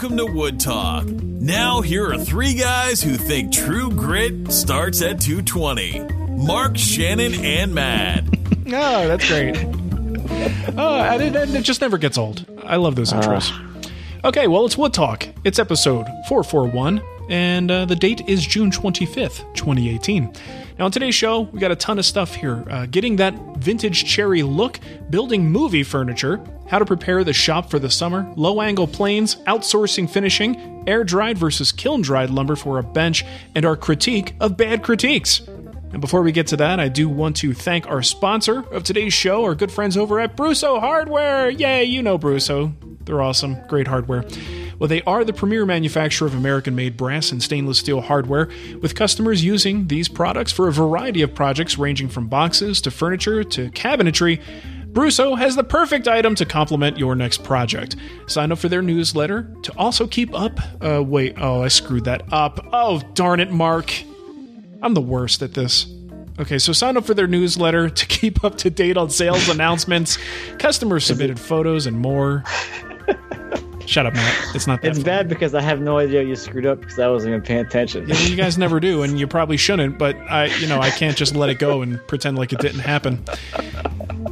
Welcome to Wood Talk. Now, here are three guys who think true grit starts at 220 Mark, Shannon, and Matt. Oh, that's great. Oh, and it, and it just never gets old. I love those ah. intros. Okay, well, it's Wood Talk. It's episode 441, and uh, the date is June 25th, 2018. Now, on today's show, we got a ton of stuff here. Uh, getting that vintage cherry look, building movie furniture, how to prepare the shop for the summer, low angle planes, outsourcing finishing, air dried versus kiln dried lumber for a bench, and our critique of bad critiques. And before we get to that, I do want to thank our sponsor of today's show, our good friends over at Brusso Hardware. Yay, you know Brusso. They're awesome, great hardware. Well, they are the premier manufacturer of American made brass and stainless steel hardware, with customers using these products for a variety of projects ranging from boxes to furniture to cabinetry. Brusso has the perfect item to complement your next project. Sign up for their newsletter to also keep up. Uh, wait, oh, I screwed that up. Oh, darn it, Mark. I'm the worst at this. Okay, so sign up for their newsletter to keep up to date on sales announcements, customer submitted photos, and more. Shut up, Matt. It's not that. It's funny. bad because I have no idea you screwed up because I wasn't even paying attention. Yeah, you guys never do, and you probably shouldn't. But I, you know, I can't just let it go and pretend like it didn't happen.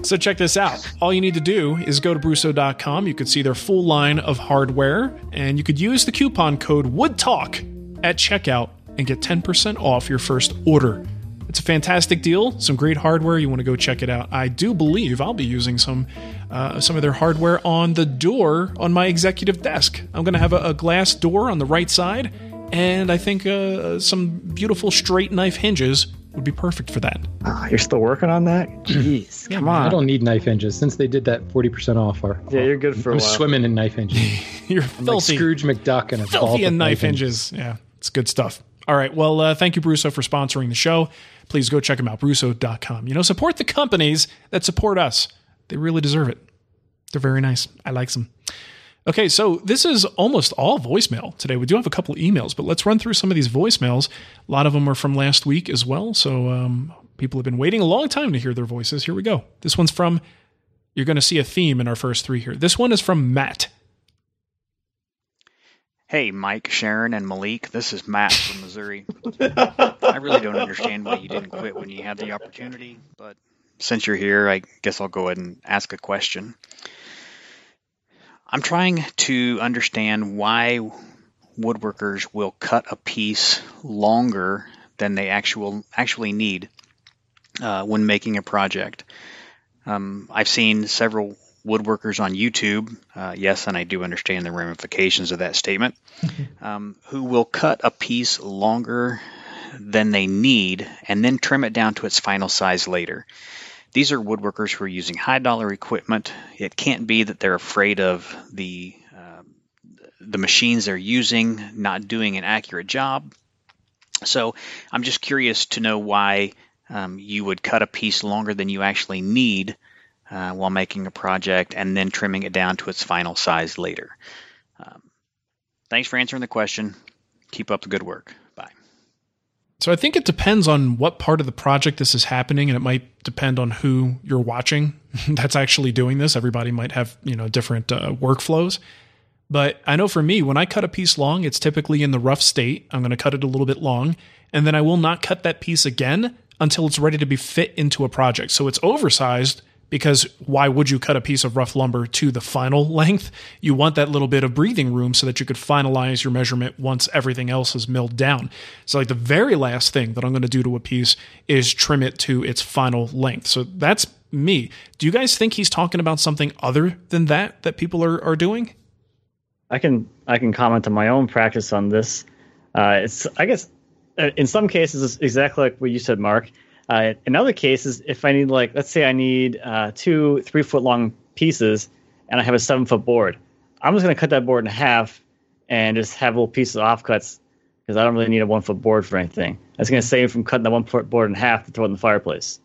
So check this out. All you need to do is go to Brusso.com. You could see their full line of hardware, and you could use the coupon code WoodTalk at checkout and get 10% off your first order. It's a fantastic deal. Some great hardware. You want to go check it out. I do believe I'll be using some uh, some of their hardware on the door on my executive desk. I'm going to have a, a glass door on the right side, and I think uh, some beautiful straight knife hinges would be perfect for that. Ah, you're still working on that? Jeez, come on. I don't need knife hinges since they did that 40% off. Our, Yeah, you're good for a I'm swimming in knife hinges. You're I'm like filthy. Scrooge McDuck and a vault filthy and knife hinges. Yeah, it's good stuff. All right. Well, uh, thank you, Brusso, for sponsoring the show. Please go check them out, Brusso.com. You know, support the companies that support us. They really deserve it. They're very nice. I like them. Okay, so this is almost all voicemail today. We do have a couple emails, but let's run through some of these voicemails. A lot of them are from last week as well. So um, people have been waiting a long time to hear their voices. Here we go. This one's from, you're going to see a theme in our first three here. This one is from Matt. Hey, Mike, Sharon, and Malik. This is Matt from Missouri. I really don't understand why you didn't quit when you had the opportunity, but since you're here, I guess I'll go ahead and ask a question. I'm trying to understand why woodworkers will cut a piece longer than they actual actually need uh, when making a project. Um, I've seen several woodworkers on YouTube, uh, yes, and I do understand the ramifications of that statement, um, who will cut a piece longer than they need and then trim it down to its final size later. These are woodworkers who are using high dollar equipment. It can't be that they're afraid of the uh, the machines they're using not doing an accurate job. So I'm just curious to know why um, you would cut a piece longer than you actually need uh, while making a project and then trimming it down to its final size later. Um, thanks for answering the question. Keep up the good work. So I think it depends on what part of the project this is happening, and it might depend on who you're watching that's actually doing this. Everybody might have you know different uh, workflows. But I know for me, when I cut a piece long, it's typically in the rough state. I'm going to cut it a little bit long, and then I will not cut that piece again until it's ready to be fit into a project. So it's oversized because why would you cut a piece of rough lumber to the final length? You want that little bit of breathing room so that you could finalize your measurement once everything else is milled down. So, like the very last thing that I'm going to do to a piece is trim it to its final length. So, that's me. Do you guys think he's talking about something other than that that people are, are doing? I can I can comment on my own practice on this. Uh, it's I guess uh, in some cases it's exactly like what you said, Mark. Uh, in other cases, if I need like let's say I need uh, two three foot long pieces and I have a seven foot board, I'm just going to cut that board in half and just have little pieces of offcuts because I don't really need a one foot board for anything. That's going to save me from cutting the one foot board in half to throw it in the fireplace.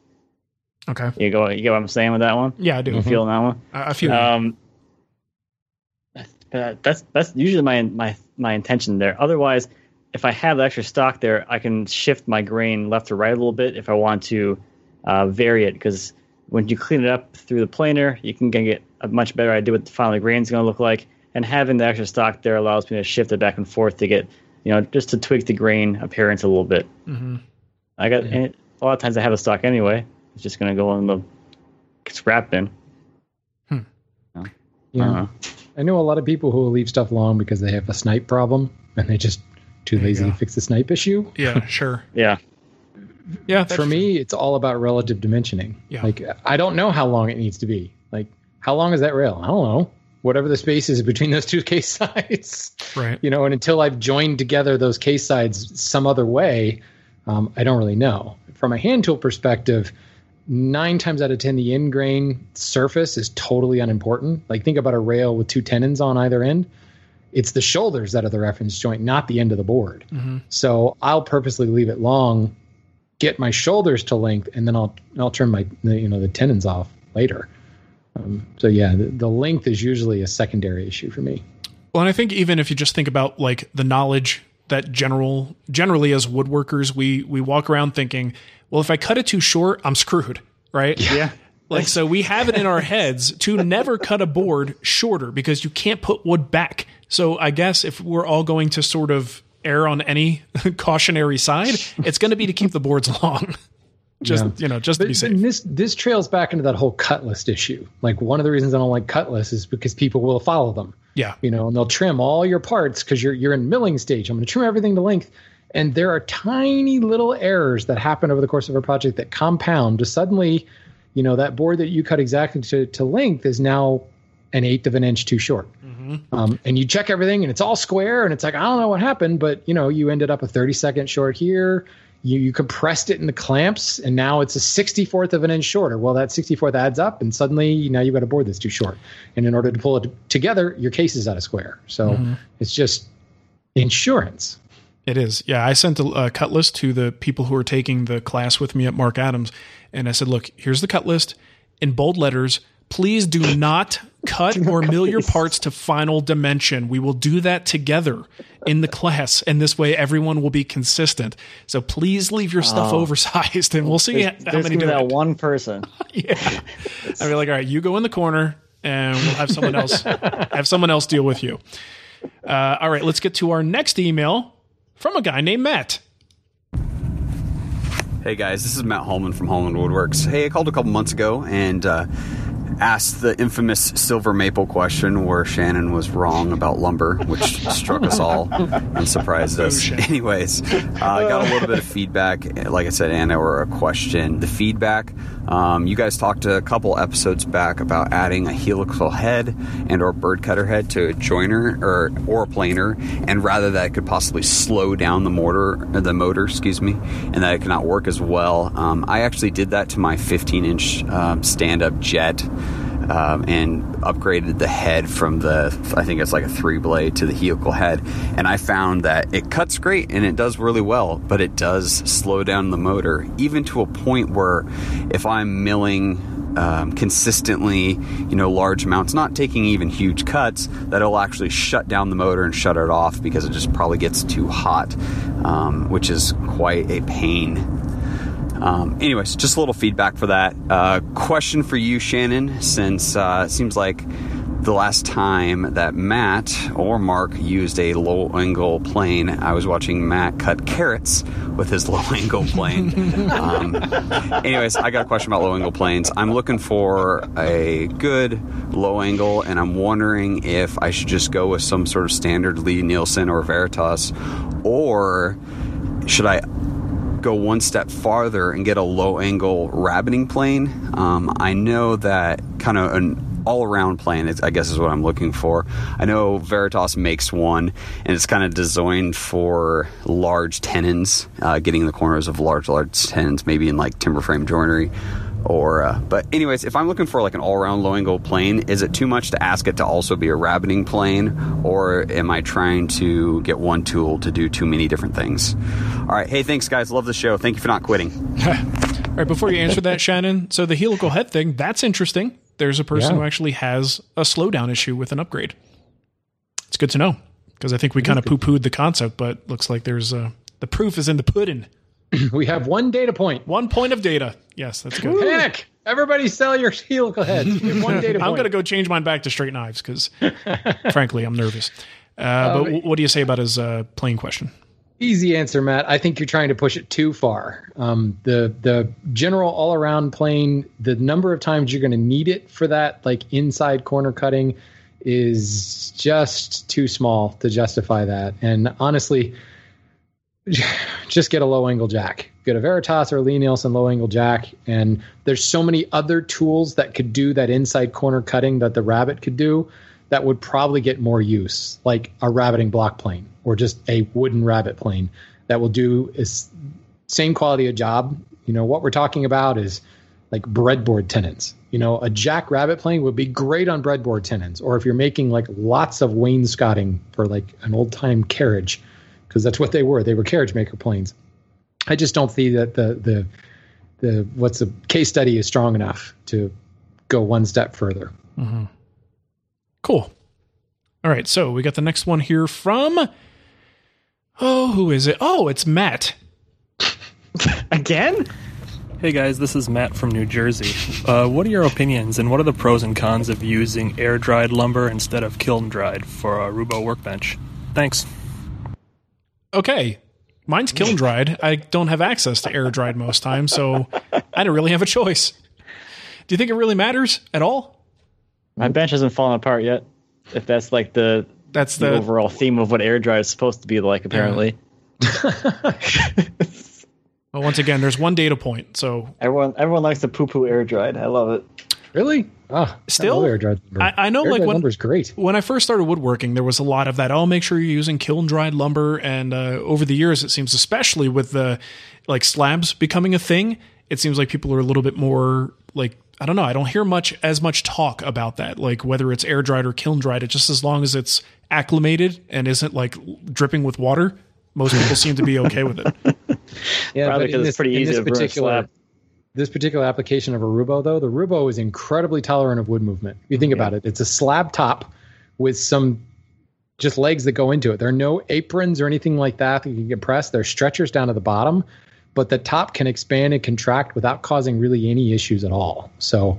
Okay. You go. You get what I'm saying with that one? Yeah, I do. You feel that one? I I feel. Um, uh, that's that's usually my my my intention there. Otherwise, if I have the extra stock there, I can shift my grain left or right a little bit if I want to uh, vary it. Because when you clean it up through the planer, you can get a much better idea what the final grain is going to look like. And having the extra stock there allows me to shift it back and forth to get, you know, just to tweak the grain appearance a little bit. hmm I got and it, a lot of times I have a stock anyway. It's just going to go in the scrap bin. Yeah. Uh-huh. I know a lot of people who will leave stuff long because they have a snipe problem and they just too There lazy to fix the snipe issue. Yeah, sure. Yeah. Yeah, For me, it's all about relative dimensioning. Yeah. Like I don't know how long it needs to be. Like how long is that rail? I don't know. Whatever the space is between those two case sides. right. You know, and until I've joined together those case sides some other way, um, I don't really know. From a hand tool perspective, nine times out of ten, the end grain surface is totally unimportant. Like think about a rail with two tenons on either end. It's the shoulders that are the reference joint, not the end of the board. hmm So I'll purposely leave it long, get my shoulders to length, and then I'll I'll trim my you know the tenons off later. Um, so yeah, the, the length is usually a secondary issue for me. Well, and I think even if you just think about like the knowledge that general generally as woodworkers we we walk around thinking, well, if I cut it too short, I'm screwed, right? Yeah. Like so we have it in our heads to never cut a board shorter because you can't put wood back. So I guess if we're all going to sort of err on any cautionary side, it's going to be to keep the boards long. just Yeah. you know, just to be but safe. this this trails back into that whole cut list issue. Like one of the reasons I don't like cut lists is because people will follow them. Yeah. You know, and they'll trim all your parts because you're you're in milling stage. I'm going to trim everything to length. And there are tiny little errors that happen over the course of a project that compound to suddenly, you know, that board that you cut exactly to, to length is now an eighth of an inch too short. Um, and you check everything and it's all square and it's like, I don't know what happened, but you know, you ended up a 30 second short here. You, you compressed it in the clamps and now it's a 64th of an inch shorter. Well, that 64th adds up and suddenly now you've got a board that's too short. And in order to pull it together, your case is out of square. So it's just insurance. It is. Yeah, I sent a, a cut list to the people who are taking the class with me at Marc Adams, and I said, "Look, here's the cut list in bold letters. Please do not cut or mill your parts to final dimension. We will do that together in the class, and this way everyone will be consistent. So please leave your stuff Oh. oversized, and we'll see There's, how there's many do that it. one person. Yeah, I'd be like, all right, you go in the corner, and we'll have someone else have someone else deal with you. Uh, all right, let's get to our next email from a guy named Matt. Hey guys, this is Matt Holman from Holman Woodworks. Hey, I called a couple months ago and uh, asked the infamous silver maple question where Shannon was wrong about lumber, which struck us all and surprised us. Anyways, uh, I got a little bit of feedback, like I said, Anna, or a question. The feedback, um, you guys talked a couple episodes back about adding a helical head and or Byrd cutter head to a jointer or or a planer, and rather that could possibly slow down the motor, the motor, excuse me, and that it could not work as well. Um, I actually did that to my 15 inch um, stand up jet um, and upgraded the head from the I think it's like a three blade to the helical head, and I found that it cuts great and it does really well, but it does slow down the motor even to a point where if I'm milling um, consistently, you know, large amounts, not taking even huge cuts, that it'll actually shut down the motor and shut it off because it just probably gets too hot, um, which is quite a pain. Um, anyways, just a little feedback for that. Uh, question for you, Shannon, since uh, it seems like the last time that Matt or Mark used a low angle plane, I was watching Matt cut carrots with his low angle plane. um, anyways, I got a question about low angle planes. I'm looking for a good low angle, and I'm wondering if I should just go with some sort of standard Lie-Nielsen or Veritas, or should I go one step farther and get a low angle rabbeting plane? Um, I know that kind of an all around plane, I guess, is what I'm looking for. I know Veritas makes one, and it's kind of designed for large tenons, uh, getting the corners of large, large tenons, maybe in like timber frame joinery. Or, uh, but anyways, if I'm looking for like an all-around low-angle plane, is it too much to ask it to also be a rabbeting plane, or am I trying to get one tool to do too many different things? All right, hey, thanks guys, love the show. Thank you for not quitting. All right, before you answer that, Shannon, so the helical head thing, that's interesting. There's a person Yeah. who actually has a slowdown issue with an upgrade. It's good to know because I think we kind of poo pooed the concept, but looks like there's uh, the proof is in the pudding. we have one data point. One point of data. Yes, that's good. Panic! Everybody sell your helical heads. One data point. I'm going to go change mine back to straight knives because, frankly, I'm nervous. Uh, but Um, w- what do you say about his uh, plane question? Easy answer, Matt. I think you're trying to push it too far. Um, the the general all around plane, the number of times you're going to need it for that like inside corner cutting is just too small to justify that. And honestly, just get a low angle jack. Get a Veritas or Lie-Nielsen low angle jack. And there's so many other tools that could do that inside corner cutting that the rabbet could do that would probably get more use, like a rabbeting block plane or just a wooden rabbet plane that will do is same quality of job. You know, what we're talking about is like breadboard tenons. You know, a jack rabbet plane would be great on breadboard tenons, or if you're making like lots of wainscoting for like an old time carriage, because that's what they were. They were carriage maker planes. I just don't see that the the the what's the case study is strong enough to go one step further. Cool. All right, so we got the next one here from. Oh, who is it? Oh, it's Matt. Again? Hey guys, this is Matt from New Jersey. Uh, what are your opinions and what are the pros and cons of using air dried lumber instead of kiln dried for a Roubo workbench? Thanks. Okay, mine's kiln dried. I don't have access to air dried most times, so I don't really have a choice. Do you think it really matters at all? My bench hasn't fallen apart yet. If that's like the That's the the overall theme of what air dry is supposed to be like, apparently. well, once again, there's one data point. So Everyone everyone likes the poo poo air dried. I love it. Really? Oh, Still? air dried lumber. I, I know, Air like dried when lumber's great. when I first started woodworking, there was a lot of that. Oh, make sure you're using kiln dried lumber. And uh, over the years, it seems, especially with the like slabs becoming a thing, it seems like people are a little bit more like I don't know. I don't hear much as much talk about that, like whether it's air dried or kiln dried. It just as long as it's acclimated and isn't like dripping with water, most people seem to be okay with it. Yeah, Probably but in 'cause it's pretty easy to ruin a particular slab. This particular application of a Roubo, though, the Roubo is incredibly tolerant of wood movement. If you think about it, it's a slab top with some just legs that go into it. There are no aprons or anything like that that you can get pressed. There are stretchers down to the bottom, but the top can expand and contract without causing really any issues at all. So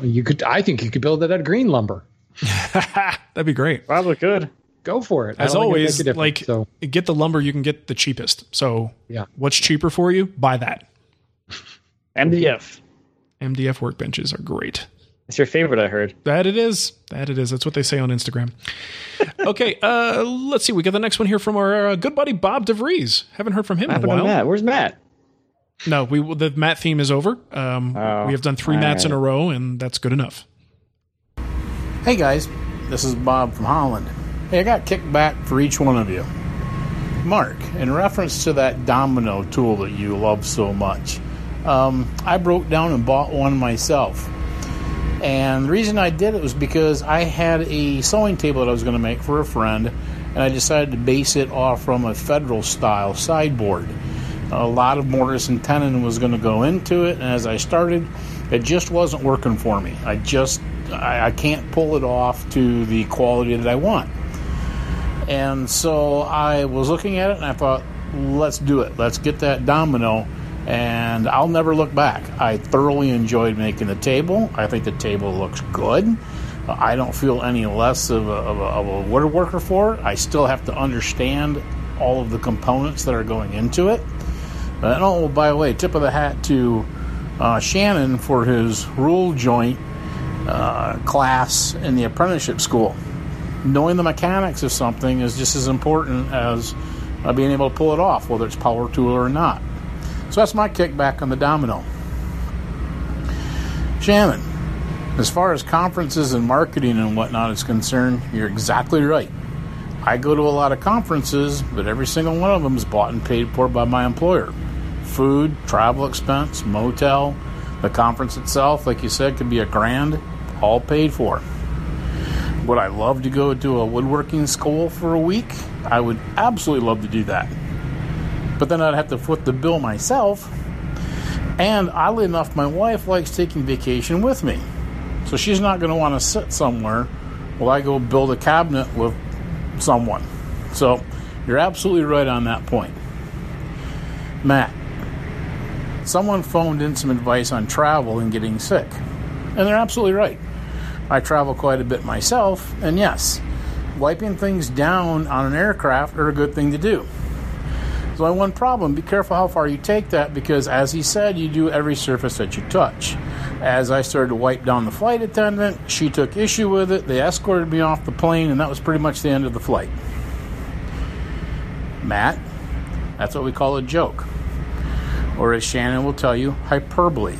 you could, I think, you could build it out of green lumber. That'd be great. Probably good. Go for it. As don't think it'd always, make a difference. like so get the lumber you can get the cheapest. So yeah. what's cheaper for you? Buy that. MDF. MDF workbenches are great. It's your favorite, I heard. That it is. That it is. That's what they say on Instagram. okay, uh, let's see. We got the next one here from our uh, good buddy Bob DeVries. Haven't heard from him What in a while. Matt? Where's Matt? No, we the Matt theme is over. Um, Oh, we have done three all Mats in a row, and that's good enough. Hey guys, this is Bob from Holland. Hey, I got kickback for each one of you. Mark, in reference to that domino tool that you love so much, um, I broke down and bought one myself. And the reason I did it was because I had a sewing table that I was going to make for a friend, and I decided to base it off from a federal style sideboard. A lot of mortise and tenon was going to go into it, and as I started, it just wasn't working for me. I just I, I can't pull it off to the quality that I want. And so I was looking at it, and I thought, let's do it. Let's get that domino and I'll never look back. I thoroughly enjoyed making the table. I think the table looks good. I don't feel any less of a, of a, of a woodworker for it. I still have to understand all of the components that are going into it. And oh, by the way, tip of the hat to uh, Shannon for his rule joint uh, class in the apprenticeship school. Knowing the mechanics of something is just as important as uh, being able to pull it off, whether it's power tool or not. So that's my kickback on the domino. Shannon, as far as conferences and marketing and whatnot is concerned, you're exactly right. I go to a lot of conferences, but every single one of them is bought and paid for by my employer. Food, travel expense, motel, the conference itself, like you said, could be a grand, all paid for. Would I love to go to a woodworking school for a week? I would absolutely love to do that but then I'd have to foot the bill myself. And oddly enough, my wife likes taking vacation with me. So she's not going to want to sit somewhere while I go build a cabinet with someone. So you're absolutely right on that point. Matt, someone phoned in some advice on travel and getting sick. And they're absolutely right. I travel quite a bit myself, and yes, wiping things down on an aircraft are a good thing to do. There's only one problem. Be careful how far you take that because, as he said, you do every surface that you touch. As I started to wipe down the flight attendant, she took issue with it. They escorted me off the plane, and that was pretty much the end of the flight. Matt, that's what we call a joke. Or as Shannon will tell you, hyperbole.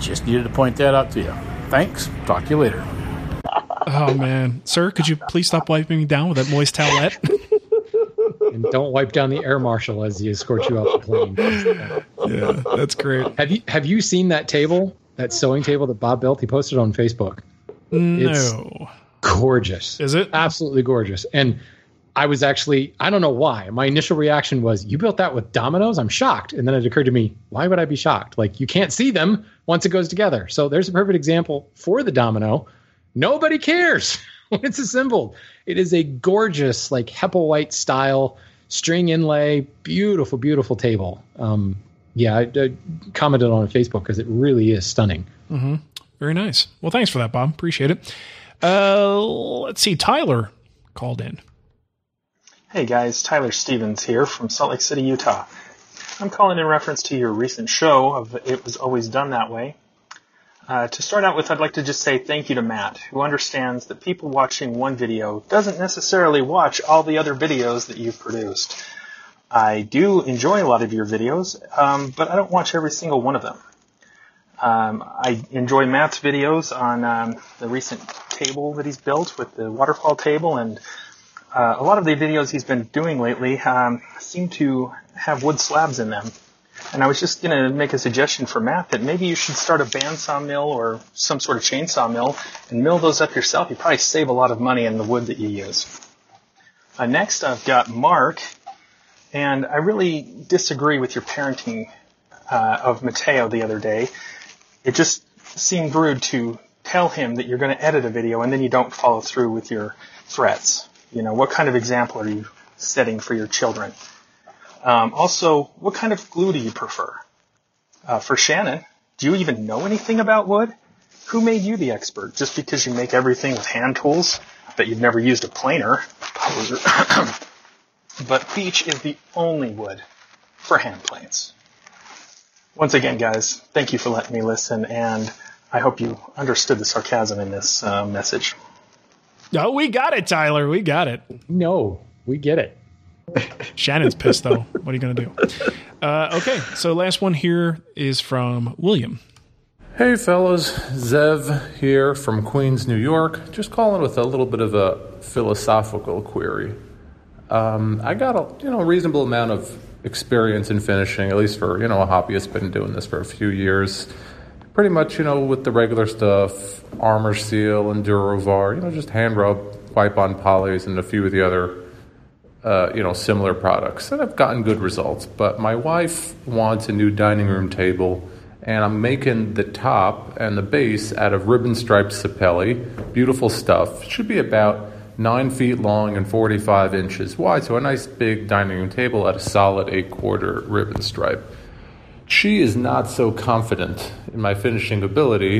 Just needed to point that out to you. Thanks. Talk to you later. Oh man, sir, could you please stop wiping me down with that moist towelette? and don't wipe down the air marshal as he escorts you off the plane. yeah, that's great. Have you have you seen that table, that sewing table that Bob built? He posted on Facebook. No. It's gorgeous. Is it? Absolutely gorgeous. And I was actually, I don't know why. My initial reaction was, You built that with dominoes? I'm shocked. And then it occurred to me, Why would I be shocked? Like, you can't see them once it goes together. So there's a perfect example for the domino. Nobody cares when it's assembled. It is a gorgeous, like Hepplewhite style string inlay, beautiful, beautiful table. Um, yeah, I, I, commented on Facebook because it really is stunning. Mm-hmm. Very nice. Well, thanks for that, Bob. Appreciate it. Uh, let's see. Tyler called in. Hey guys, Tyler Stevens here from Salt Lake City, Utah. I'm calling in reference to your recent show of It Was Always Done That Way. Uh, to start out with, I'd like to just say thank you to Matt, who understands that people watching one video doesn't necessarily watch all the other videos that you've produced. I do enjoy a lot of your videos, um, but I don't watch every single one of them. Um, I enjoy Matt's videos on um, the recent table that he's built with the waterfall table, and uh, a lot of the videos he's been doing lately um, seem to have wood slabs in them. And I was just going to make a suggestion for Matt that maybe you should start a bandsaw mill or some sort of chainsaw mill and mill those up yourself. You probably save a lot of money in the wood that you use. Uh, next, I've got Mark, and I really disagree with your parenting uh, of Mateo the other day. It just seemed rude to tell him that you're going to edit a video and then you don't follow through with your threats. You know, what kind of example are you setting for your children? Um, also, what kind of glue do you prefer? Uh, for Shannon, do you even know anything about wood? Who made you the expert? Just because you make everything with hand tools? that you've never used a planer. but beech is the only wood for hand planes. Once again, guys, thank you for letting me listen, and I hope you understood the sarcasm in this uh, message. No, we got it, Tyler. We got it. No, we get it. Shannon's pissed though. What are you going to do? Uh, okay, so last one here is from William. Hey fellas, Zev here from Queens, New York. Just calling with a little bit of a philosophical query. Um, I got a you know reasonable amount of experience in finishing, at least for you know a hobbyist. Been doing this for a few years, pretty much, you know, with the regular stuff, Arm-R-Seal and Durovar, you know, just hand rub, wipe on polys, and a few of the other, uh, you know, similar products. And I've gotten good results. But my wife wants a new dining room table, and I'm making the top and the base out of ribbon striped sapele. Beautiful stuff. Should be about nine feet long and 45 inches wide, so a nice big dining room table at a solid eight quarter ribbon stripe. She is not so confident in my finishing ability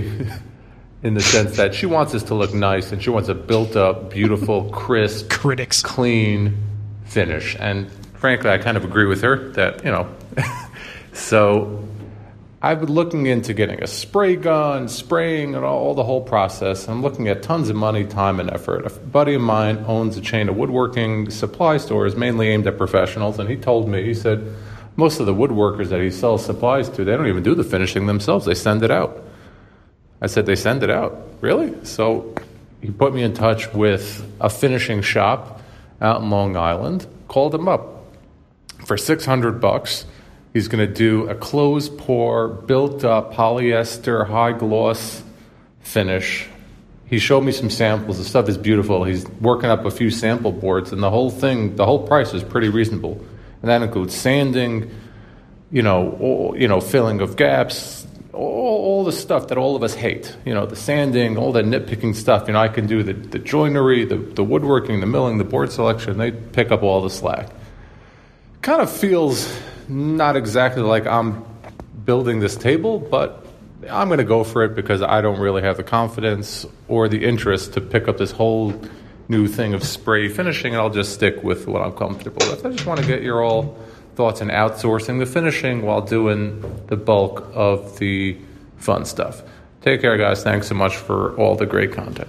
in the sense that she wants this to look nice and she wants a built up, beautiful, crisp, critics, clean finish. And frankly, I kind of agree with her that, you know, so I've been looking into getting a spray gun, spraying, and all, the whole process. I'm looking at tons of money, time, and effort. A buddy of mine owns a chain of woodworking supply stores mainly aimed at professionals, and he told me, he said, most of the woodworkers that he sells supplies to, they don't even do the finishing themselves, they send it out. I said, they send it out? Really? So he put me in touch with a finishing shop out in Long Island, called him up for 600 bucks He's going to do a closed pour, built up polyester, high gloss finish. He showed me some samples. The stuff is beautiful. He's working up a few sample boards, and the whole thing, the whole price is pretty reasonable. And that includes sanding, you know, all, you know, filling of gaps, all, all, the stuff that all of us hate. You know, the sanding, all the nitpicking stuff. You know, I can do the, the joinery, the, the woodworking, the milling, the board selection. They pick up all the slack. Kind of feels not exactly like I'm building this table, but I'm going to go for it because I don't really have the confidence or the interest to pick up this whole new thing of spray finishing, and I'll just stick with what I'm comfortable with. I just want to get your all thoughts on outsourcing the finishing while doing the bulk of the fun stuff. Take care, guys. Thanks so much for all the great content.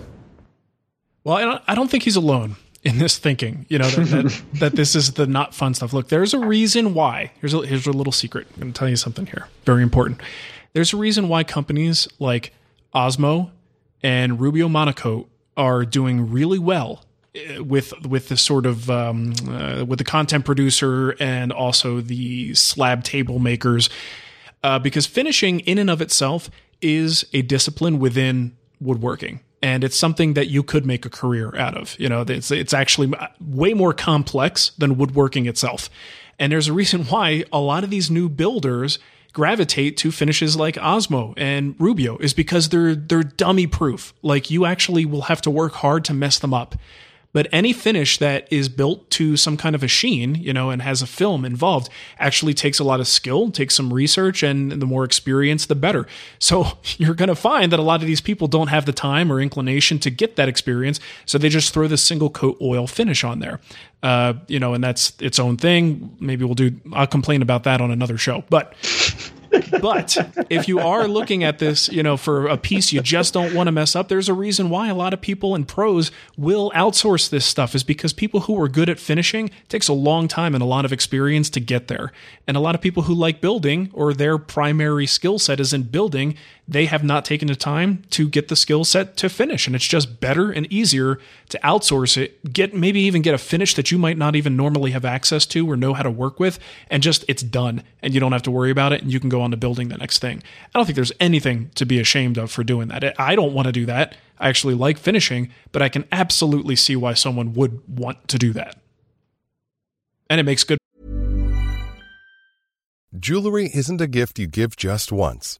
Well, I don't think he's alone in this thinking, you know, that, that, that, this is the not fun stuff. Look, there's a reason why. Here's a, here's a little secret. I'm going to tell you something here. Very important. There's a reason why companies like Osmo and Rubio Monocoat are doing really well with with the sort of um, uh, with the content producer and also the slab table makers, uh, because finishing in and of itself is a discipline within woodworking and it's something that you could make a career out of. You know, it's it's actually way more complex than woodworking itself. And there's a reason why a lot of these new builders gravitate to finishes like Osmo and Rubio is because they're they're dummy proof. Like you actually will have to work hard to mess them up. But any finish that is built to some kind of a sheen, you know, and has a film involved actually takes a lot of skill, takes some research, and the more experience, the better. So you're going to find that a lot of these people don't have the time or inclination to get that experience. So they just throw the single coat oil finish on there. Uh, you know, and that's its own thing. Maybe we'll do, I'll complain about that on another show. But but if you are looking at this, you know, for a piece you just don't want to mess up, there's a reason why a lot of people in pros will outsource this stuff is because people who are good at finishing takes a long time and a lot of experience to get there. And a lot of people who like building or their primary skill set is in building, they have not taken the time to get the skill set to finish. And it's just better and easier to outsource it, get maybe even get a finish that you might not even normally have access to or know how to work with, and just it's done. And you don't have to worry about it and you can go on to building the next thing. I don't think there's anything to be ashamed of for doing that. I don't want to do that. I actually like finishing, but I can absolutely see why someone would want to do that. And it makes good. Jewelry isn't a gift you give just once,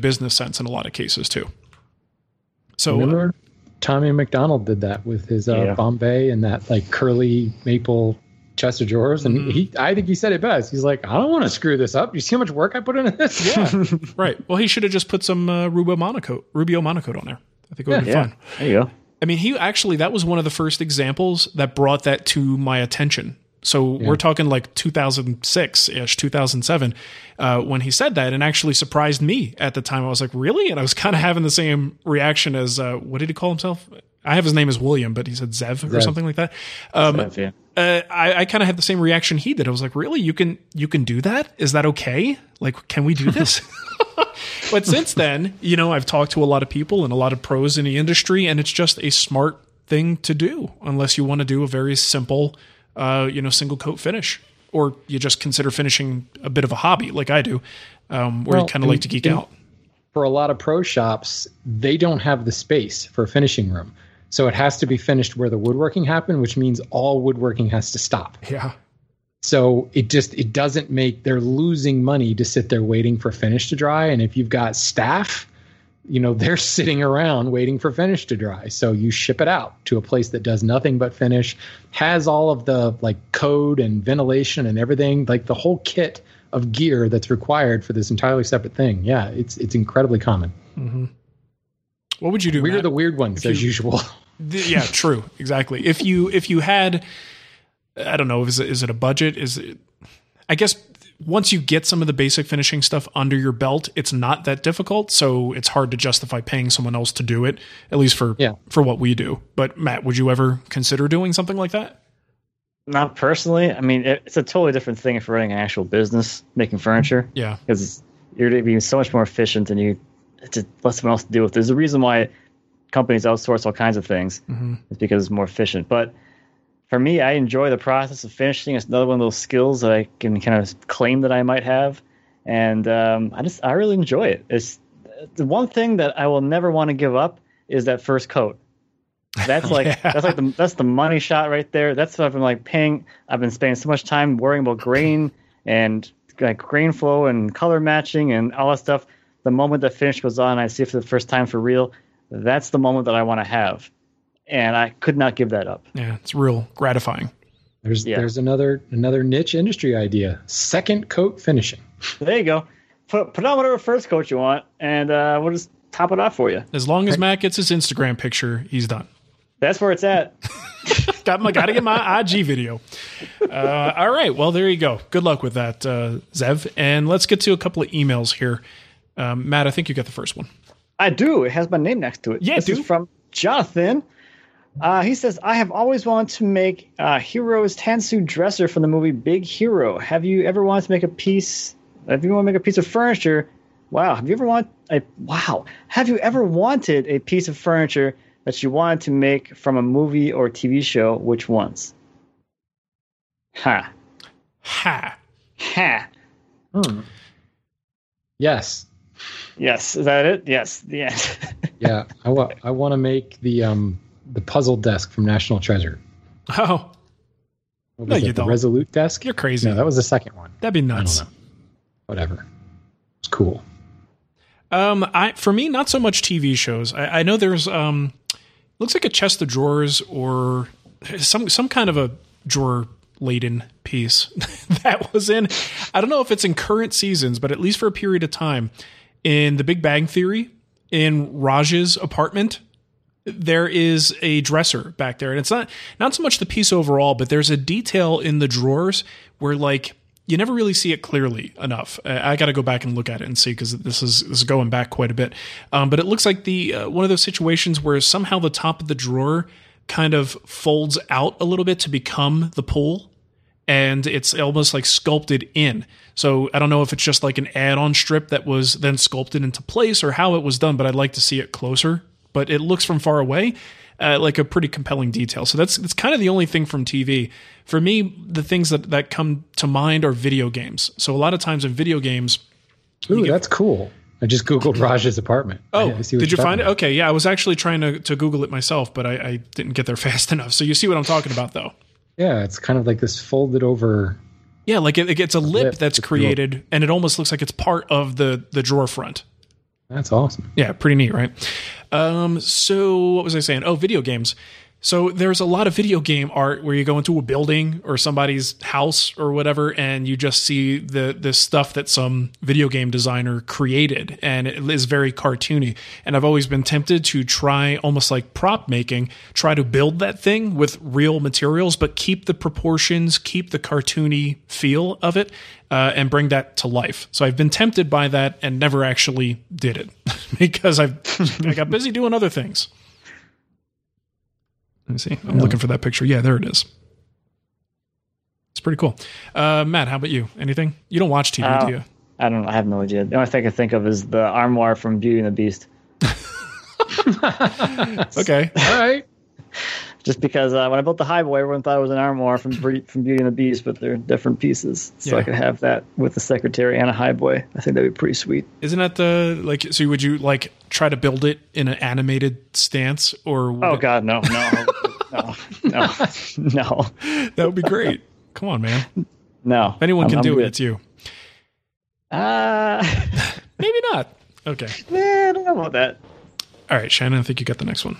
Business sense in a lot of cases too. So remember Tommy McDonald did that with his uh, Yeah. Bombay and that like curly maple chest of drawers, and he I think he said it best. He's like, I don't want to screw this up. You see how much work I put into this? Yeah, right. Well, he should have just put some uh, Rubio Monaco Rubio Monocoat on there. I think it would have been Yeah. fine. There you go. I mean, he actually that was one of the first examples that brought that to my attention. So Yeah. we're talking like 2006 ish, 2007, uh, when he said that, and actually surprised me at the time. I was like, really? And I was kind of having the same reaction as uh, what did he call himself? I have his name as William, but he said Zev, or Zev. something like that. Um, Zev, yeah. uh, I, I kind of had the same reaction he did. I was like, really? You can you can do that? Is that okay? Like, can we do this? but since then, you know, I've talked to a lot of people and a lot of pros in the industry, and it's just a smart thing to do, unless you want to do a very simple, uh, you know, single coat finish, or you just consider finishing a bit of a hobby, like I do, um, where Well, you kind of like to geek and out. For a lot of pro shops, they don't have the space for a finishing room. So it has to be finished where the woodworking happened, which means all woodworking has to stop. Yeah. So it just it doesn't make they're losing money to sit there waiting for finish to dry. And if you've got staff, you know, they're sitting around waiting for finish to dry. So you ship it out to a place that does nothing but finish, has all of the like code and ventilation and everything, like the whole kit of gear that's required for this entirely separate thing. Yeah, it's it's incredibly common. hmm What would you do? We're the weird ones If as usual. Th- yeah, true, exactly. If you if you had, I don't know, is it, is it a budget? Is it? I guess once you get some of the basic finishing stuff under your belt, it's not that difficult. So it's hard to justify paying someone else to do it, at least for Yeah. for what we do. But Matt, would you ever consider doing something like that? Not personally. I mean, it, it's a totally different thing if you're running an actual business making furniture. Yeah. because you're being so much more efficient and you to let someone else deal with. it. There's a reason why companies outsource all kinds of things. Mhm. It's because it's more efficient. But for me, I enjoy the process of finishing. It's another one of those skills that I can kind of claim that I might have, and um, I just I really enjoy it. It's the one thing that I will never want to give up is that first coat. That's like Yeah. that's like the that's the money shot right there. That's what I've been like paying. I've been spending so much time worrying about grain and like grain flow and color matching and all that stuff. The moment the finish goes on, I see it for the first time for real. That's the moment that I want to have, and I could not give that up. Yeah, it's real gratifying. There's Yeah. there's another another niche industry idea. Second coat finishing. There you go. Put put on whatever first coat you want, and uh, we'll just top it off for you. As long as Matt gets his Instagram picture, he's done. That's where it's at. got my got to get my IG video. Uh, all right, well there you go. Good luck with that, uh, Zev. And let's get to a couple of emails here. Um, Matt, I think you got the first one. I do. It has my name next to it. Yeah, this dude. is from Jonathan. Uh, he says, "I have always wanted to make uh, Hero's Tansu dresser from the movie Big Hero. Have you ever wanted to make a piece? If you want to make a piece of furniture, wow. Have you ever want a wow? Have you ever wanted a piece of furniture that you wanted to make from a movie or TV show? Which ones? Ha ha ha. Hmm. Yes. Yes. Is that it? Yes. The end. Yeah. I want I want to make the um the puzzle desk from National Treasure. Oh, What No, you it? The don't. Resolute desk? You're crazy. No, that was the second one. that'd be I don't nuts. know. Whatever. It's cool. Um, I for me, not so much TV shows. I, I know there's um, looks like a chest of drawers or some some kind of a drawer laden piece that was in. I don't know if it's in current seasons, but at least for a period of time in The Big Bang Theory, in Raj's apartment, there is a dresser back there, and it's not not so much the piece overall, but there's a detail in the drawers where like you never really see it clearly enough. I got to go back and look at it and see because this is this is going back quite a bit. Um, but it looks like the uh, one of those situations where somehow the top of the drawer kind of folds out a little bit to become the pull and it's almost like sculpted in. So I don't know if it's just like an add-on strip that was then sculpted into place or how it was done, but I'd like to see it closer. But it looks from far away uh, like a pretty compelling detail. So that's that's kind of the only thing from TV. For me, the things that that come to mind are video games. So a lot of times in video games, Ooh, that's cool. I just googled Raj's apartment. Oh, did you find it? Okay, yeah, I was actually trying to, to Google it myself, but I, I didn't get there fast enough. So you see what I'm talking about, though. Yeah, it's kind of like this folded over. Yeah, like it, it gets a lip lip that's with the little- created, and it almost looks like it's part of the the drawer front. That's awesome. Yeah, pretty neat, right? Um, so what was I saying? Oh, video games. So there's a lot of video game art where you go into a building or somebody's house or whatever, and you just see the the stuff that some video game designer created, and it is very cartoony. And I've always been tempted to try almost like prop making, try to build that thing with real materials, but keep the proportions, keep the cartoony feel of it, uh, and bring that to life. So I've been tempted by that and never actually did it because I've I got busy doing other things. Let me see. I'm looking for that picture. Yeah, there it is. It's pretty cool. Uh, Matt, how about you? Anything? You don't watch TV, Uh, do you? I don't. I have no idea. The only thing I can think of is the armoire from Beauty and the Beast. okay. All right. Just because uh, when I built the Highboy, everyone thought it was an armoire from from Beauty and the Beast, but they're different pieces. So Yeah. I could have that with the secretary and a Highboy. I think that'd be pretty sweet. Isn't that the like? So would you like try to build it in an animated stance, or Oh it- God, no, no, no, no, no. that would be great. Come on, man. No. If anyone I'm- can I'm do it, good. it's you. Uh, Maybe not. Okay. eh, I don't know about that. All right, Shannon. I think you got the next one.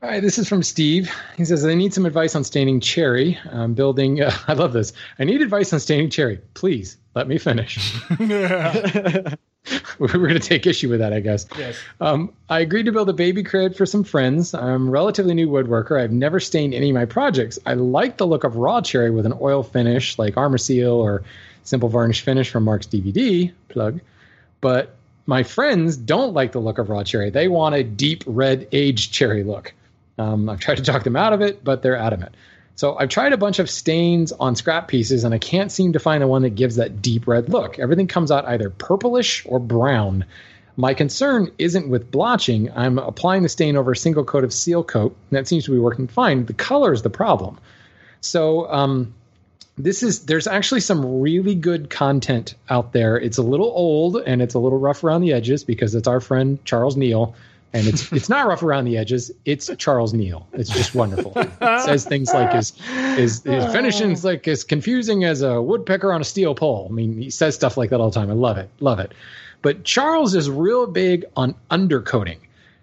All right, this is from Steve. He says, I need some advice on staining cherry. I'm building, uh, I love this. I need advice on staining cherry. Please let me finish. We're going to take issue with that, I guess. Yes. Um, I agreed to build a baby crib for some friends. I'm a relatively new woodworker. I've never stained any of my projects. I like the look of raw cherry with an oil finish like Arm-R-Seal or Simple Varnish Finish from Marc's DVD plug. But my friends don't like the look of raw cherry. They want a deep red aged cherry look. Um, I've tried to talk them out of it, but they're adamant. So I've tried a bunch of stains on scrap pieces, and I can't seem to find the one that gives that deep red look. Everything comes out either purplish or brown. My concern isn't with blotching. I'm applying the stain over a single coat of seal coat, and that seems to be working fine. The color is the problem. So um, this is there's actually some really good content out there. It's a little old and it's a little rough around the edges because it's our friend Charles Neil. And it's it's not rough around the edges. It's Charles Neil. It's just wonderful. It says things like his his, his finishing is like as confusing as a woodpecker on a steel pole. I mean, he says stuff like that all the time. I love it, love it. But Charles is real big on undercoating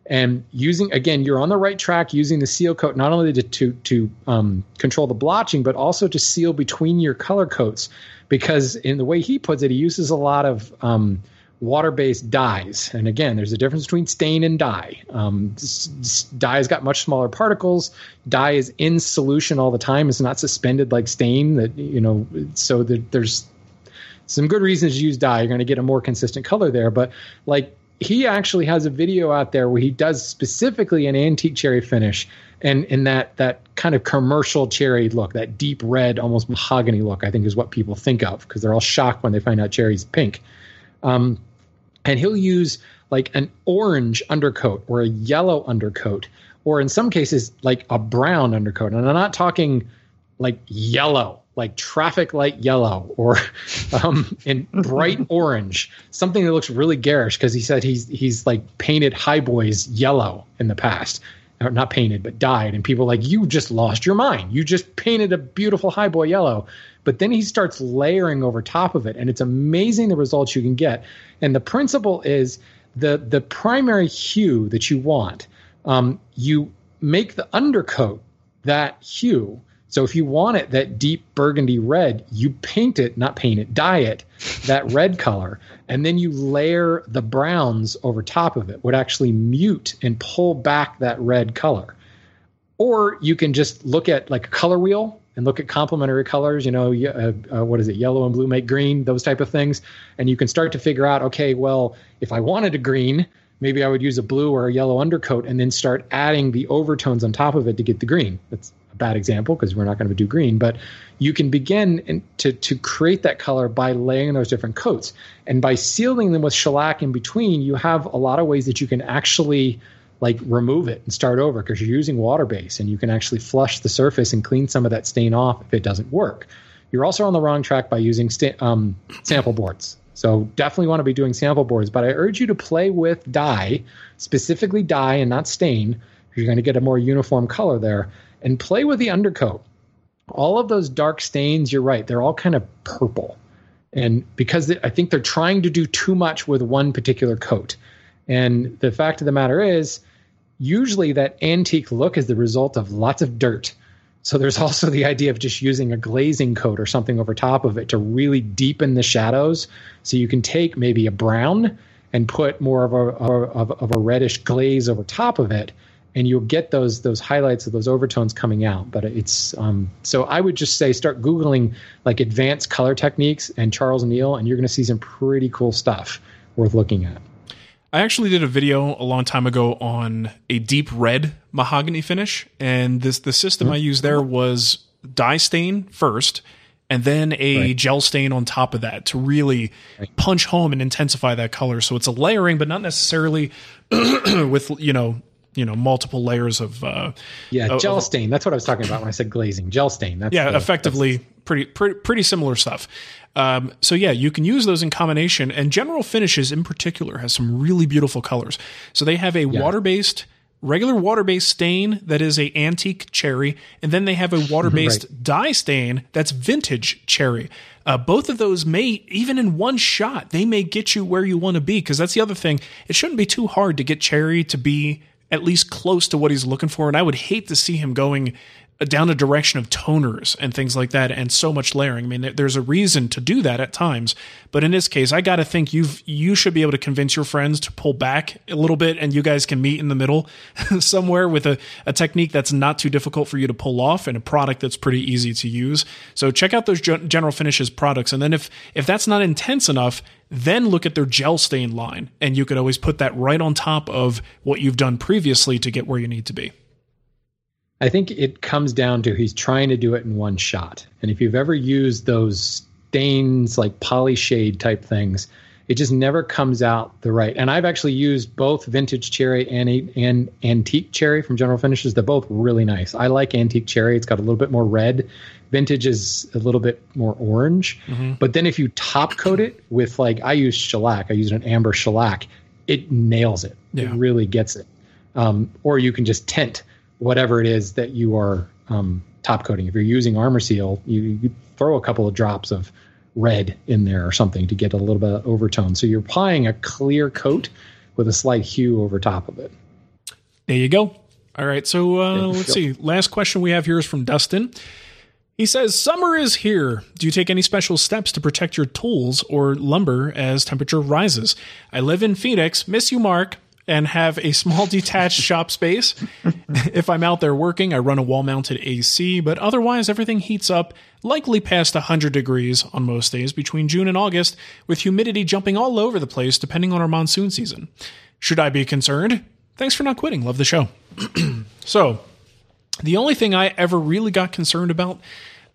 and using again you're on the right track using the seal coat not only to to, to um, control the blotching but also to seal between your color coats because in the way he puts it he uses a lot of um, water-based dyes and again there's a difference between stain and dye um, dye's got much smaller particles dye is in solution all the time it's not suspended like stain that you know so that there's some good reasons to use dye. You're going to get a more consistent color there. But like he actually has a video out there where he does specifically an antique cherry finish and in that that kind of commercial cherry look, that deep red, almost mahogany look, I think is what people think of because they're all shocked when they find out cherry's pink. Um, and he'll use like an orange undercoat or a yellow undercoat, or in some cases like a brown undercoat. And I'm not talking like yellow, like traffic light yellow, or um, in bright orange, something that looks really garish because he said he's he's like painted high boys yellow in the past. Or not painted, but dyed, and people like you just lost your mind. You just painted a beautiful high boy yellow, but then he starts layering over top of it, and it's amazing the results you can get. And the principle is the the primary hue that you want. Um, you make the undercoat that hue. So if you want it that deep burgundy red, you paint it, not paint it, dye it that red color, and then you layer the browns over top of it, would actually mute and pull back that red color. Or you can just look at like a color wheel and look at complementary colors, you know, uh, uh, what is it, yellow and blue make green, those type of things. And you can start to figure out, okay, well, if I wanted a green, maybe I would use a blue or a yellow undercoat and then start adding the overtones on top of it to get the green. That's a bad example because we're not going to do green, but you can begin in, to, to create that color by laying those different coats. And by sealing them with shellac in between, you have a lot of ways that you can actually like remove it and start over because you're using water base and you can actually flush the surface and clean some of that stain off if it doesn't work. You're also on the wrong track by using sta- um, sample boards. So definitely want to be doing sample boards, but I urge you to play with dye, specifically dye and not stain. You're going to get a more uniform color there and play with the undercoat. All of those dark stains, you're right, they're all kind of purple. And because I think they're trying to do too much with one particular coat. And the fact of the matter is, usually that antique look is the result of lots of dirt. So there's also the idea of just using a glazing coat or something over top of it to really deepen the shadows. So you can take maybe a brown and put more of a of, of a reddish glaze over top of it, and you'll get those those highlights of those overtones coming out. But it's um, so I would just say start googling like advanced color techniques and Charles Neil, and you're going to see some pretty cool stuff worth looking at. I actually did a video a long time ago on a deep red mahogany finish, and this the system I used there was dye stain first, and then a Right. gel stain on top of that to really punch home and intensify that color. So it's a layering, but not necessarily with you know you know multiple layers of uh, Yeah, of- gel stain. That's what I was talking about when I said glazing. Gel stain. That's yeah, the- effectively pretty, pretty pretty similar stuff. Um, so yeah, you can use those in combination, and General Finishes in particular has some really beautiful colors. So they have a water based. Regular water-based stain that is a antique cherry, and then they have a water-based dye stain that's vintage cherry. Uh, both of those may, even in one shot, they may get you where you want to be. Because that's the other thing; it shouldn't be too hard to get cherry to be at least close to what he's looking for. And I would hate to see him going uh, down a direction of toners and things like that and so much layering. I mean, there's a reason to do that at times, but in this case, I got to think you've you should be able to convince your friends to pull back a little bit and you guys can meet in the middle somewhere with a, a technique that's not too difficult for you to pull off and a product that's pretty easy to use. So check out those Gen- General Finishes products and then if if that's not intense enough, then look at their gel stain line and you could always put that right on top of what you've done previously to get where you need to be. I think it comes down to he's trying to do it in one shot. And if you've ever used those stains like poly shade type things, it just never comes out the right. And I've actually used both vintage cherry and, and antique cherry from General Finishes. They're both really nice. I like antique cherry. It's got a little bit more red. Vintage is a little bit more orange. But then if you top coat it with like I use shellac, I use an amber shellac, it nails it. It really gets it. Um, or you can just tint whatever it is that you are um, top coating. If you're using Arm-R-Seal, you, you throw a couple of drops of red in there or something to get a little bit of overtone. So you're applying a clear coat with a slight hue over top of it. There you go. All right. So uh, let's see. Last question we have here is from Dustin. He says, Summer is here. Do you take any special steps to protect your tools or lumber as temperature rises? I live in Phoenix, miss you, Marc, and have a small detached shop space. if I'm out there working, I run a wall mounted AC, but otherwise, everything heats up, likely past 100 degrees on most days between June and August, with humidity jumping all over the place depending on our monsoon season. Should I be concerned? Thanks for not quitting. Love the show. so, the only thing I ever really got concerned about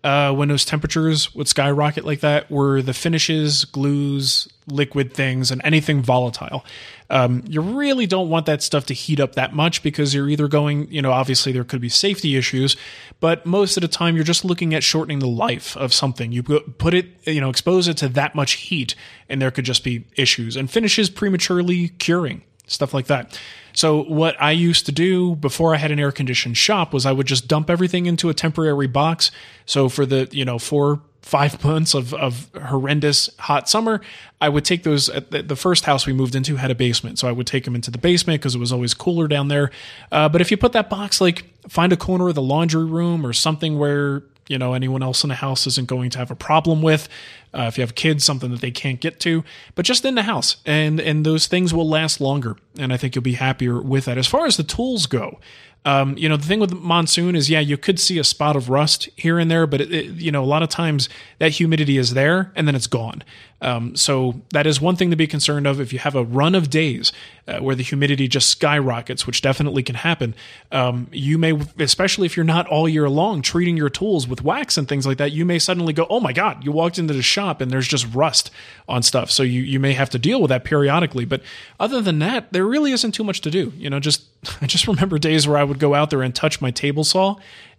uh, when those temperatures would skyrocket like that were the finishes, glues, liquid things, and anything volatile. Um, you really don't want that stuff to heat up that much because you're either going, you know, obviously there could be safety issues, but most of the time you're just looking at shortening the life of something. You put it, you know, expose it to that much heat, and there could just be issues. And finishes prematurely curing stuff like that. So what I used to do before I had an air conditioned shop was I would just dump everything into a temporary box. So for the, you know, four, five months of, of horrendous hot summer, I would take those the, the first house we moved into had a basement. So I would take them into the basement because it was always cooler down there. Uh, but if you put that box, like find a corner of the laundry room or something where, you know, anyone else in the house isn't going to have a problem with. Uh, if you have kids, something that they can't get to, but just in the house, and and those things will last longer, and I think you'll be happier with that. As far as the tools go, um, you know, the thing with monsoon is, yeah, you could see a spot of rust here and there, but it, it, you know, a lot of times that humidity is there and then it's gone. Um, so that is one thing to be concerned of. If you have a run of days uh, where the humidity just skyrockets, which definitely can happen, um, you may, especially if you're not all year long treating your tools with wax and things like that, you may suddenly go, "Oh my God!" You walked into the shop and there's just rust on stuff. So you you may have to deal with that periodically. But other than that, there really isn't too much to do. You know, just I just remember days where I would go out there and touch my table saw,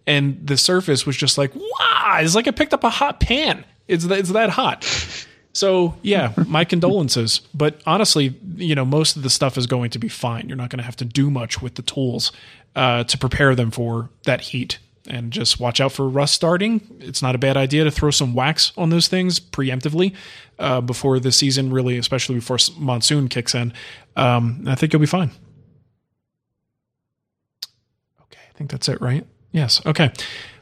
and the surface was just like, wow! It's like I picked up a hot pan. It's it's that hot. So yeah, my condolences. But honestly, you know, most of the stuff is going to be fine. You're not going to have to do much with the tools uh, to prepare them for that heat and just watch out for rust starting. It's not a bad idea to throw some wax on those things preemptively uh, before the season, really, especially before monsoon kicks in. Um, I think you'll be fine. Okay, I think that's it, right? Yes. Okay.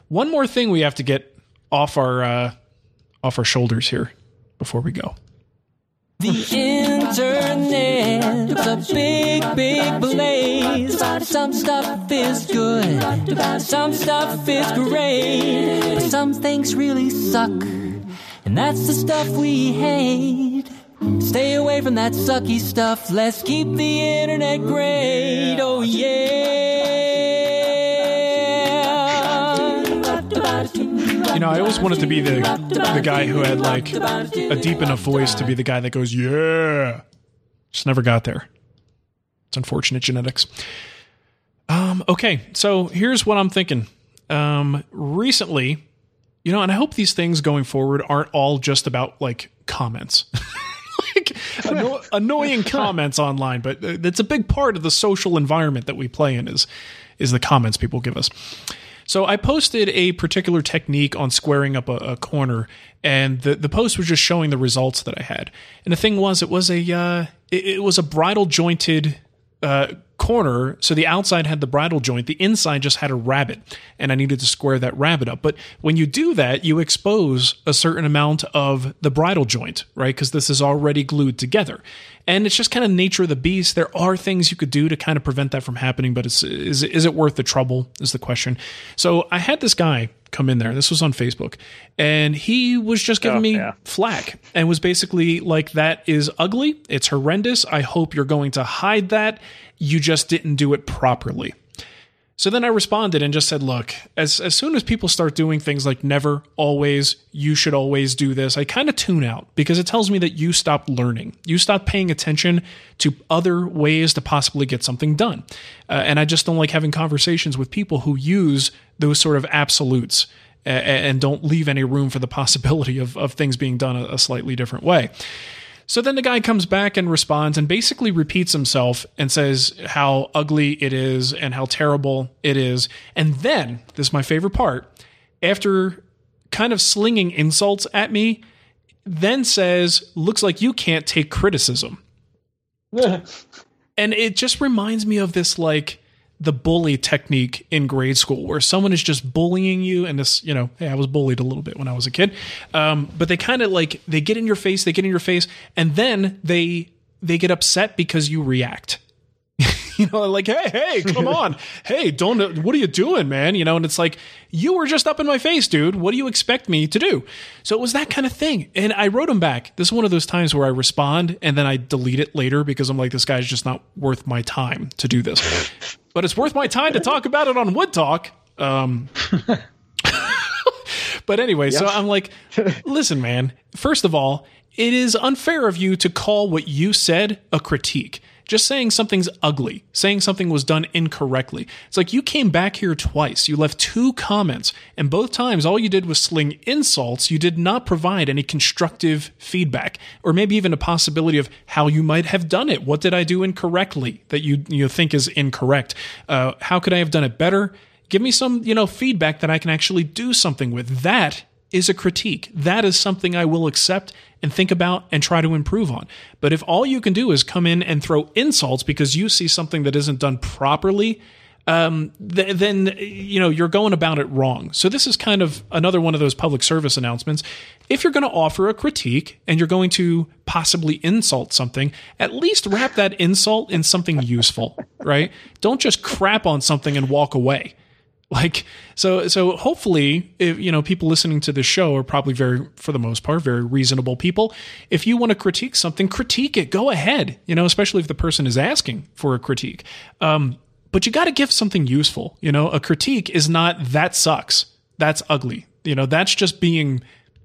One more thing we have to get off our uh, off our shoulders here before we go. The internet's a big, big blaze. Some stuff is good, some stuff is great, but some things really suck, and that's the stuff we hate. Stay away from that sucky stuff. Let's keep the internet great. Oh yeah. Know, I always wanted to be the the guy who had like a deep enough voice to be the guy that goes, "Yeah." Just never got there. It's unfortunate genetics. Um, okay, so here's what I'm thinking. Um, recently, you know, and I hope these things going forward aren't all just about like comments. like anno- annoying comments online, but uh, it's a big part of the social environment that we play in is is the comments people give us. So I posted a particular technique on squaring up a, a, corner, and the the post was just showing the results that I had. And the thing was, it was a uh, it, it, was a bridle jointed uh, corner. So the outside had the bridle joint, the inside just had a rabbet, and I needed to square that rabbet up. But when you do that, you expose a certain amount of the bridle joint, right? Because this is already glued together. And it's just kind of nature of the beast. There are things you could do to kind of prevent that from happening, but it's, is, is it worth the trouble? Is the question. So I had this guy come in there. This was on Facebook. And he was just giving oh, me yeah. flack and was basically like, that is ugly. It's horrendous. I hope you're going to hide that. You just didn't do it properly. So then I responded and just said, look, as, as soon as people start doing things like never, always, you should always do this, I kind of tune out because it tells me that you stop learning. You stop paying attention to other ways to possibly get something done. Uh, and I just don't like having conversations with people who use those sort of absolutes and, and don't leave any room for the possibility of, of things being done a, a slightly different way. So then the guy comes back and responds and basically repeats himself and says how ugly it is and how terrible it is. And then, this is my favorite part, after kind of slinging insults at me, then says, looks like you can't take criticism. and it just reminds me of this like the bully technique in grade school where someone is just bullying you and this you know hey i was bullied a little bit when i was a kid. Um, but they kind of like they get in your face they get in your face and then they they get upset because you react you know like hey hey come on. Hey don't what are you doing man? You know and it's like you were just up in my face dude. What do you expect me to do? So it was that kind of thing. And i wrote him back. This is one of those times where i respond and then i delete it later because i'm like this guy's just not worth my time to do this. But it's worth my time to talk about it on Wood Talk. Um, but anyway, so I'm like, listen, man, first of all, it is unfair of you to call what you said a critique. Just saying something's ugly, saying something was done incorrectly. It's like you came back here twice. You left two comments, and both times all you did was sling insults. You did not provide any constructive feedback, or maybe even a possibility of how you might have done it. What did I do incorrectly that you you think is incorrect? Uh, how could I have done it better? Give me some you know feedback that I can actually do something with. That is a critique. That is something I will accept and think about and try to improve on. But if all you can do is come in and throw insults because you see something that isn't done properly, um, th- then you know you're going about it wrong. So this is kind of another one of those public service announcements. If you're going to offer a critique and you're going to possibly insult something, at least wrap that insult in something useful, right? Don't just crap on something and walk away. Like so so hopefully if, you know people listening to this show are probably very for the most part very reasonable people. If you want to critique something, critique it. Go ahead. You know, especially if the person is asking for a critique. Um, but you got to give something useful. You know, a critique is not that sucks. That's ugly. You know, that's just being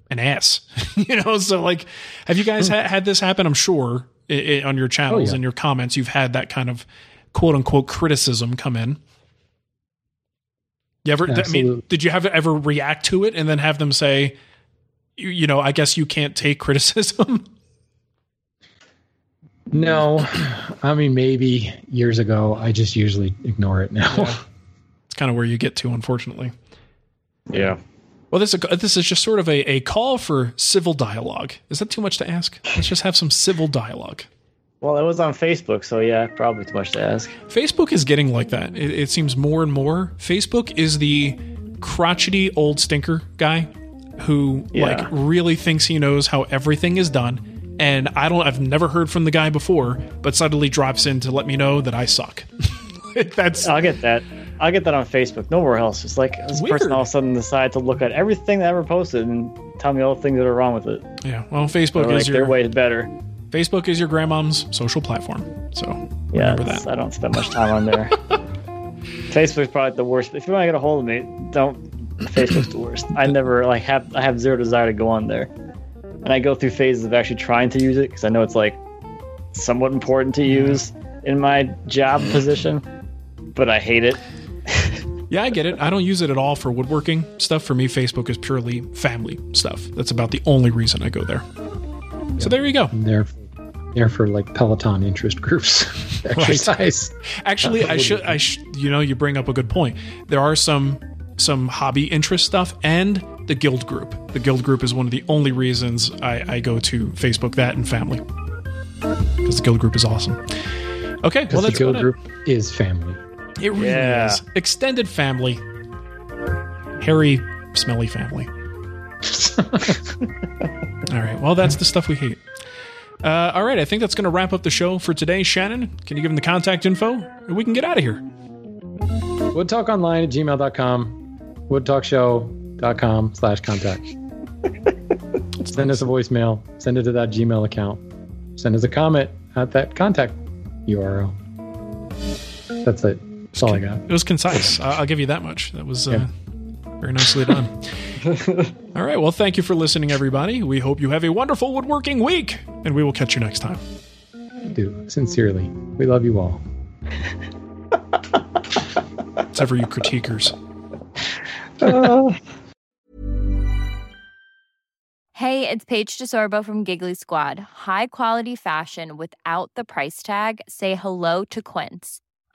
an ass. you know, so like, have you guys ha- had this happen? I'm sure it, it, on your channels oh, yeah. and your comments, you've had that kind of quote unquote criticism come in. You ever? I mean, did you have ever react to it and then have them say, you, you know, I guess you can't take criticism? No, I mean maybe years ago. I just usually ignore it now. Yeah. It's kind of where you get to, unfortunately. Yeah. Well, this is, a, this is just sort of a, a call for civil dialogue. Is that too much to ask? Let's just have some civil dialogue. Well, it was on Facebook, so yeah, probably too much to ask. Facebook is getting like that. It, it seems more and more. Facebook is the crotchety old stinker guy who Yeah. like really thinks he knows how everything is done. And I don't I've never heard from the guy before, but suddenly drops in to let me know that I suck. That's I'll get that. I'll get that on Facebook. Nowhere else. It's like this Weird. person all of a sudden decide to look at everything that I ever posted and tell me all the things that are wrong with it. Yeah, well, Facebook They're is like, your their way is better. Facebook is your grandmom's social platform. So Yeah, remember that. I don't spend much time on there. Facebook's probably the worst. If you want to get a hold of me, don't. Facebook's the worst. I never like have. I have zero desire to go on there, and I go through phases of actually trying to use it because I know it's like somewhat important to use in my job position, but I hate it. Yeah, I get it. I don't use it at all for woodworking stuff. For me, Facebook is purely family stuff. That's about the only reason I go there. So there you go. And they're they're for like Peloton interest groups, exercise. Actually, I should. I sh- you know, you bring up a good point. There are some some hobby interest stuff and the guild group. The guild group is one of the only reasons I, I go to Facebook. That and family because the guild group is awesome. Okay, well Because the guild about group is family. It. It really Yeah. is extended family. Hairy, smelly family. all right. Well, that's the stuff we hate. Uh, all right. I think that's going to wrap up the show for today. Shannon, can you give them the contact info? And we can get out of here. Woodtalkonline at gmail.com, woodtalkshow.com slash contact. send us a voicemail, send it to that Gmail account, send us a comment at that contact URL. That's it. That's all I got. It was concise. I- I'll give you that much. That was uh, Yeah. very nicely done. All right. Well, thank you for listening, everybody. We hope you have a wonderful woodworking week, and we will catch you next time. Do sincerely. We love you all. Except for you critiquers. Hey, it's Paige DeSorbo from Giggly Squad. High quality fashion without the price tag. Say hello to Quince.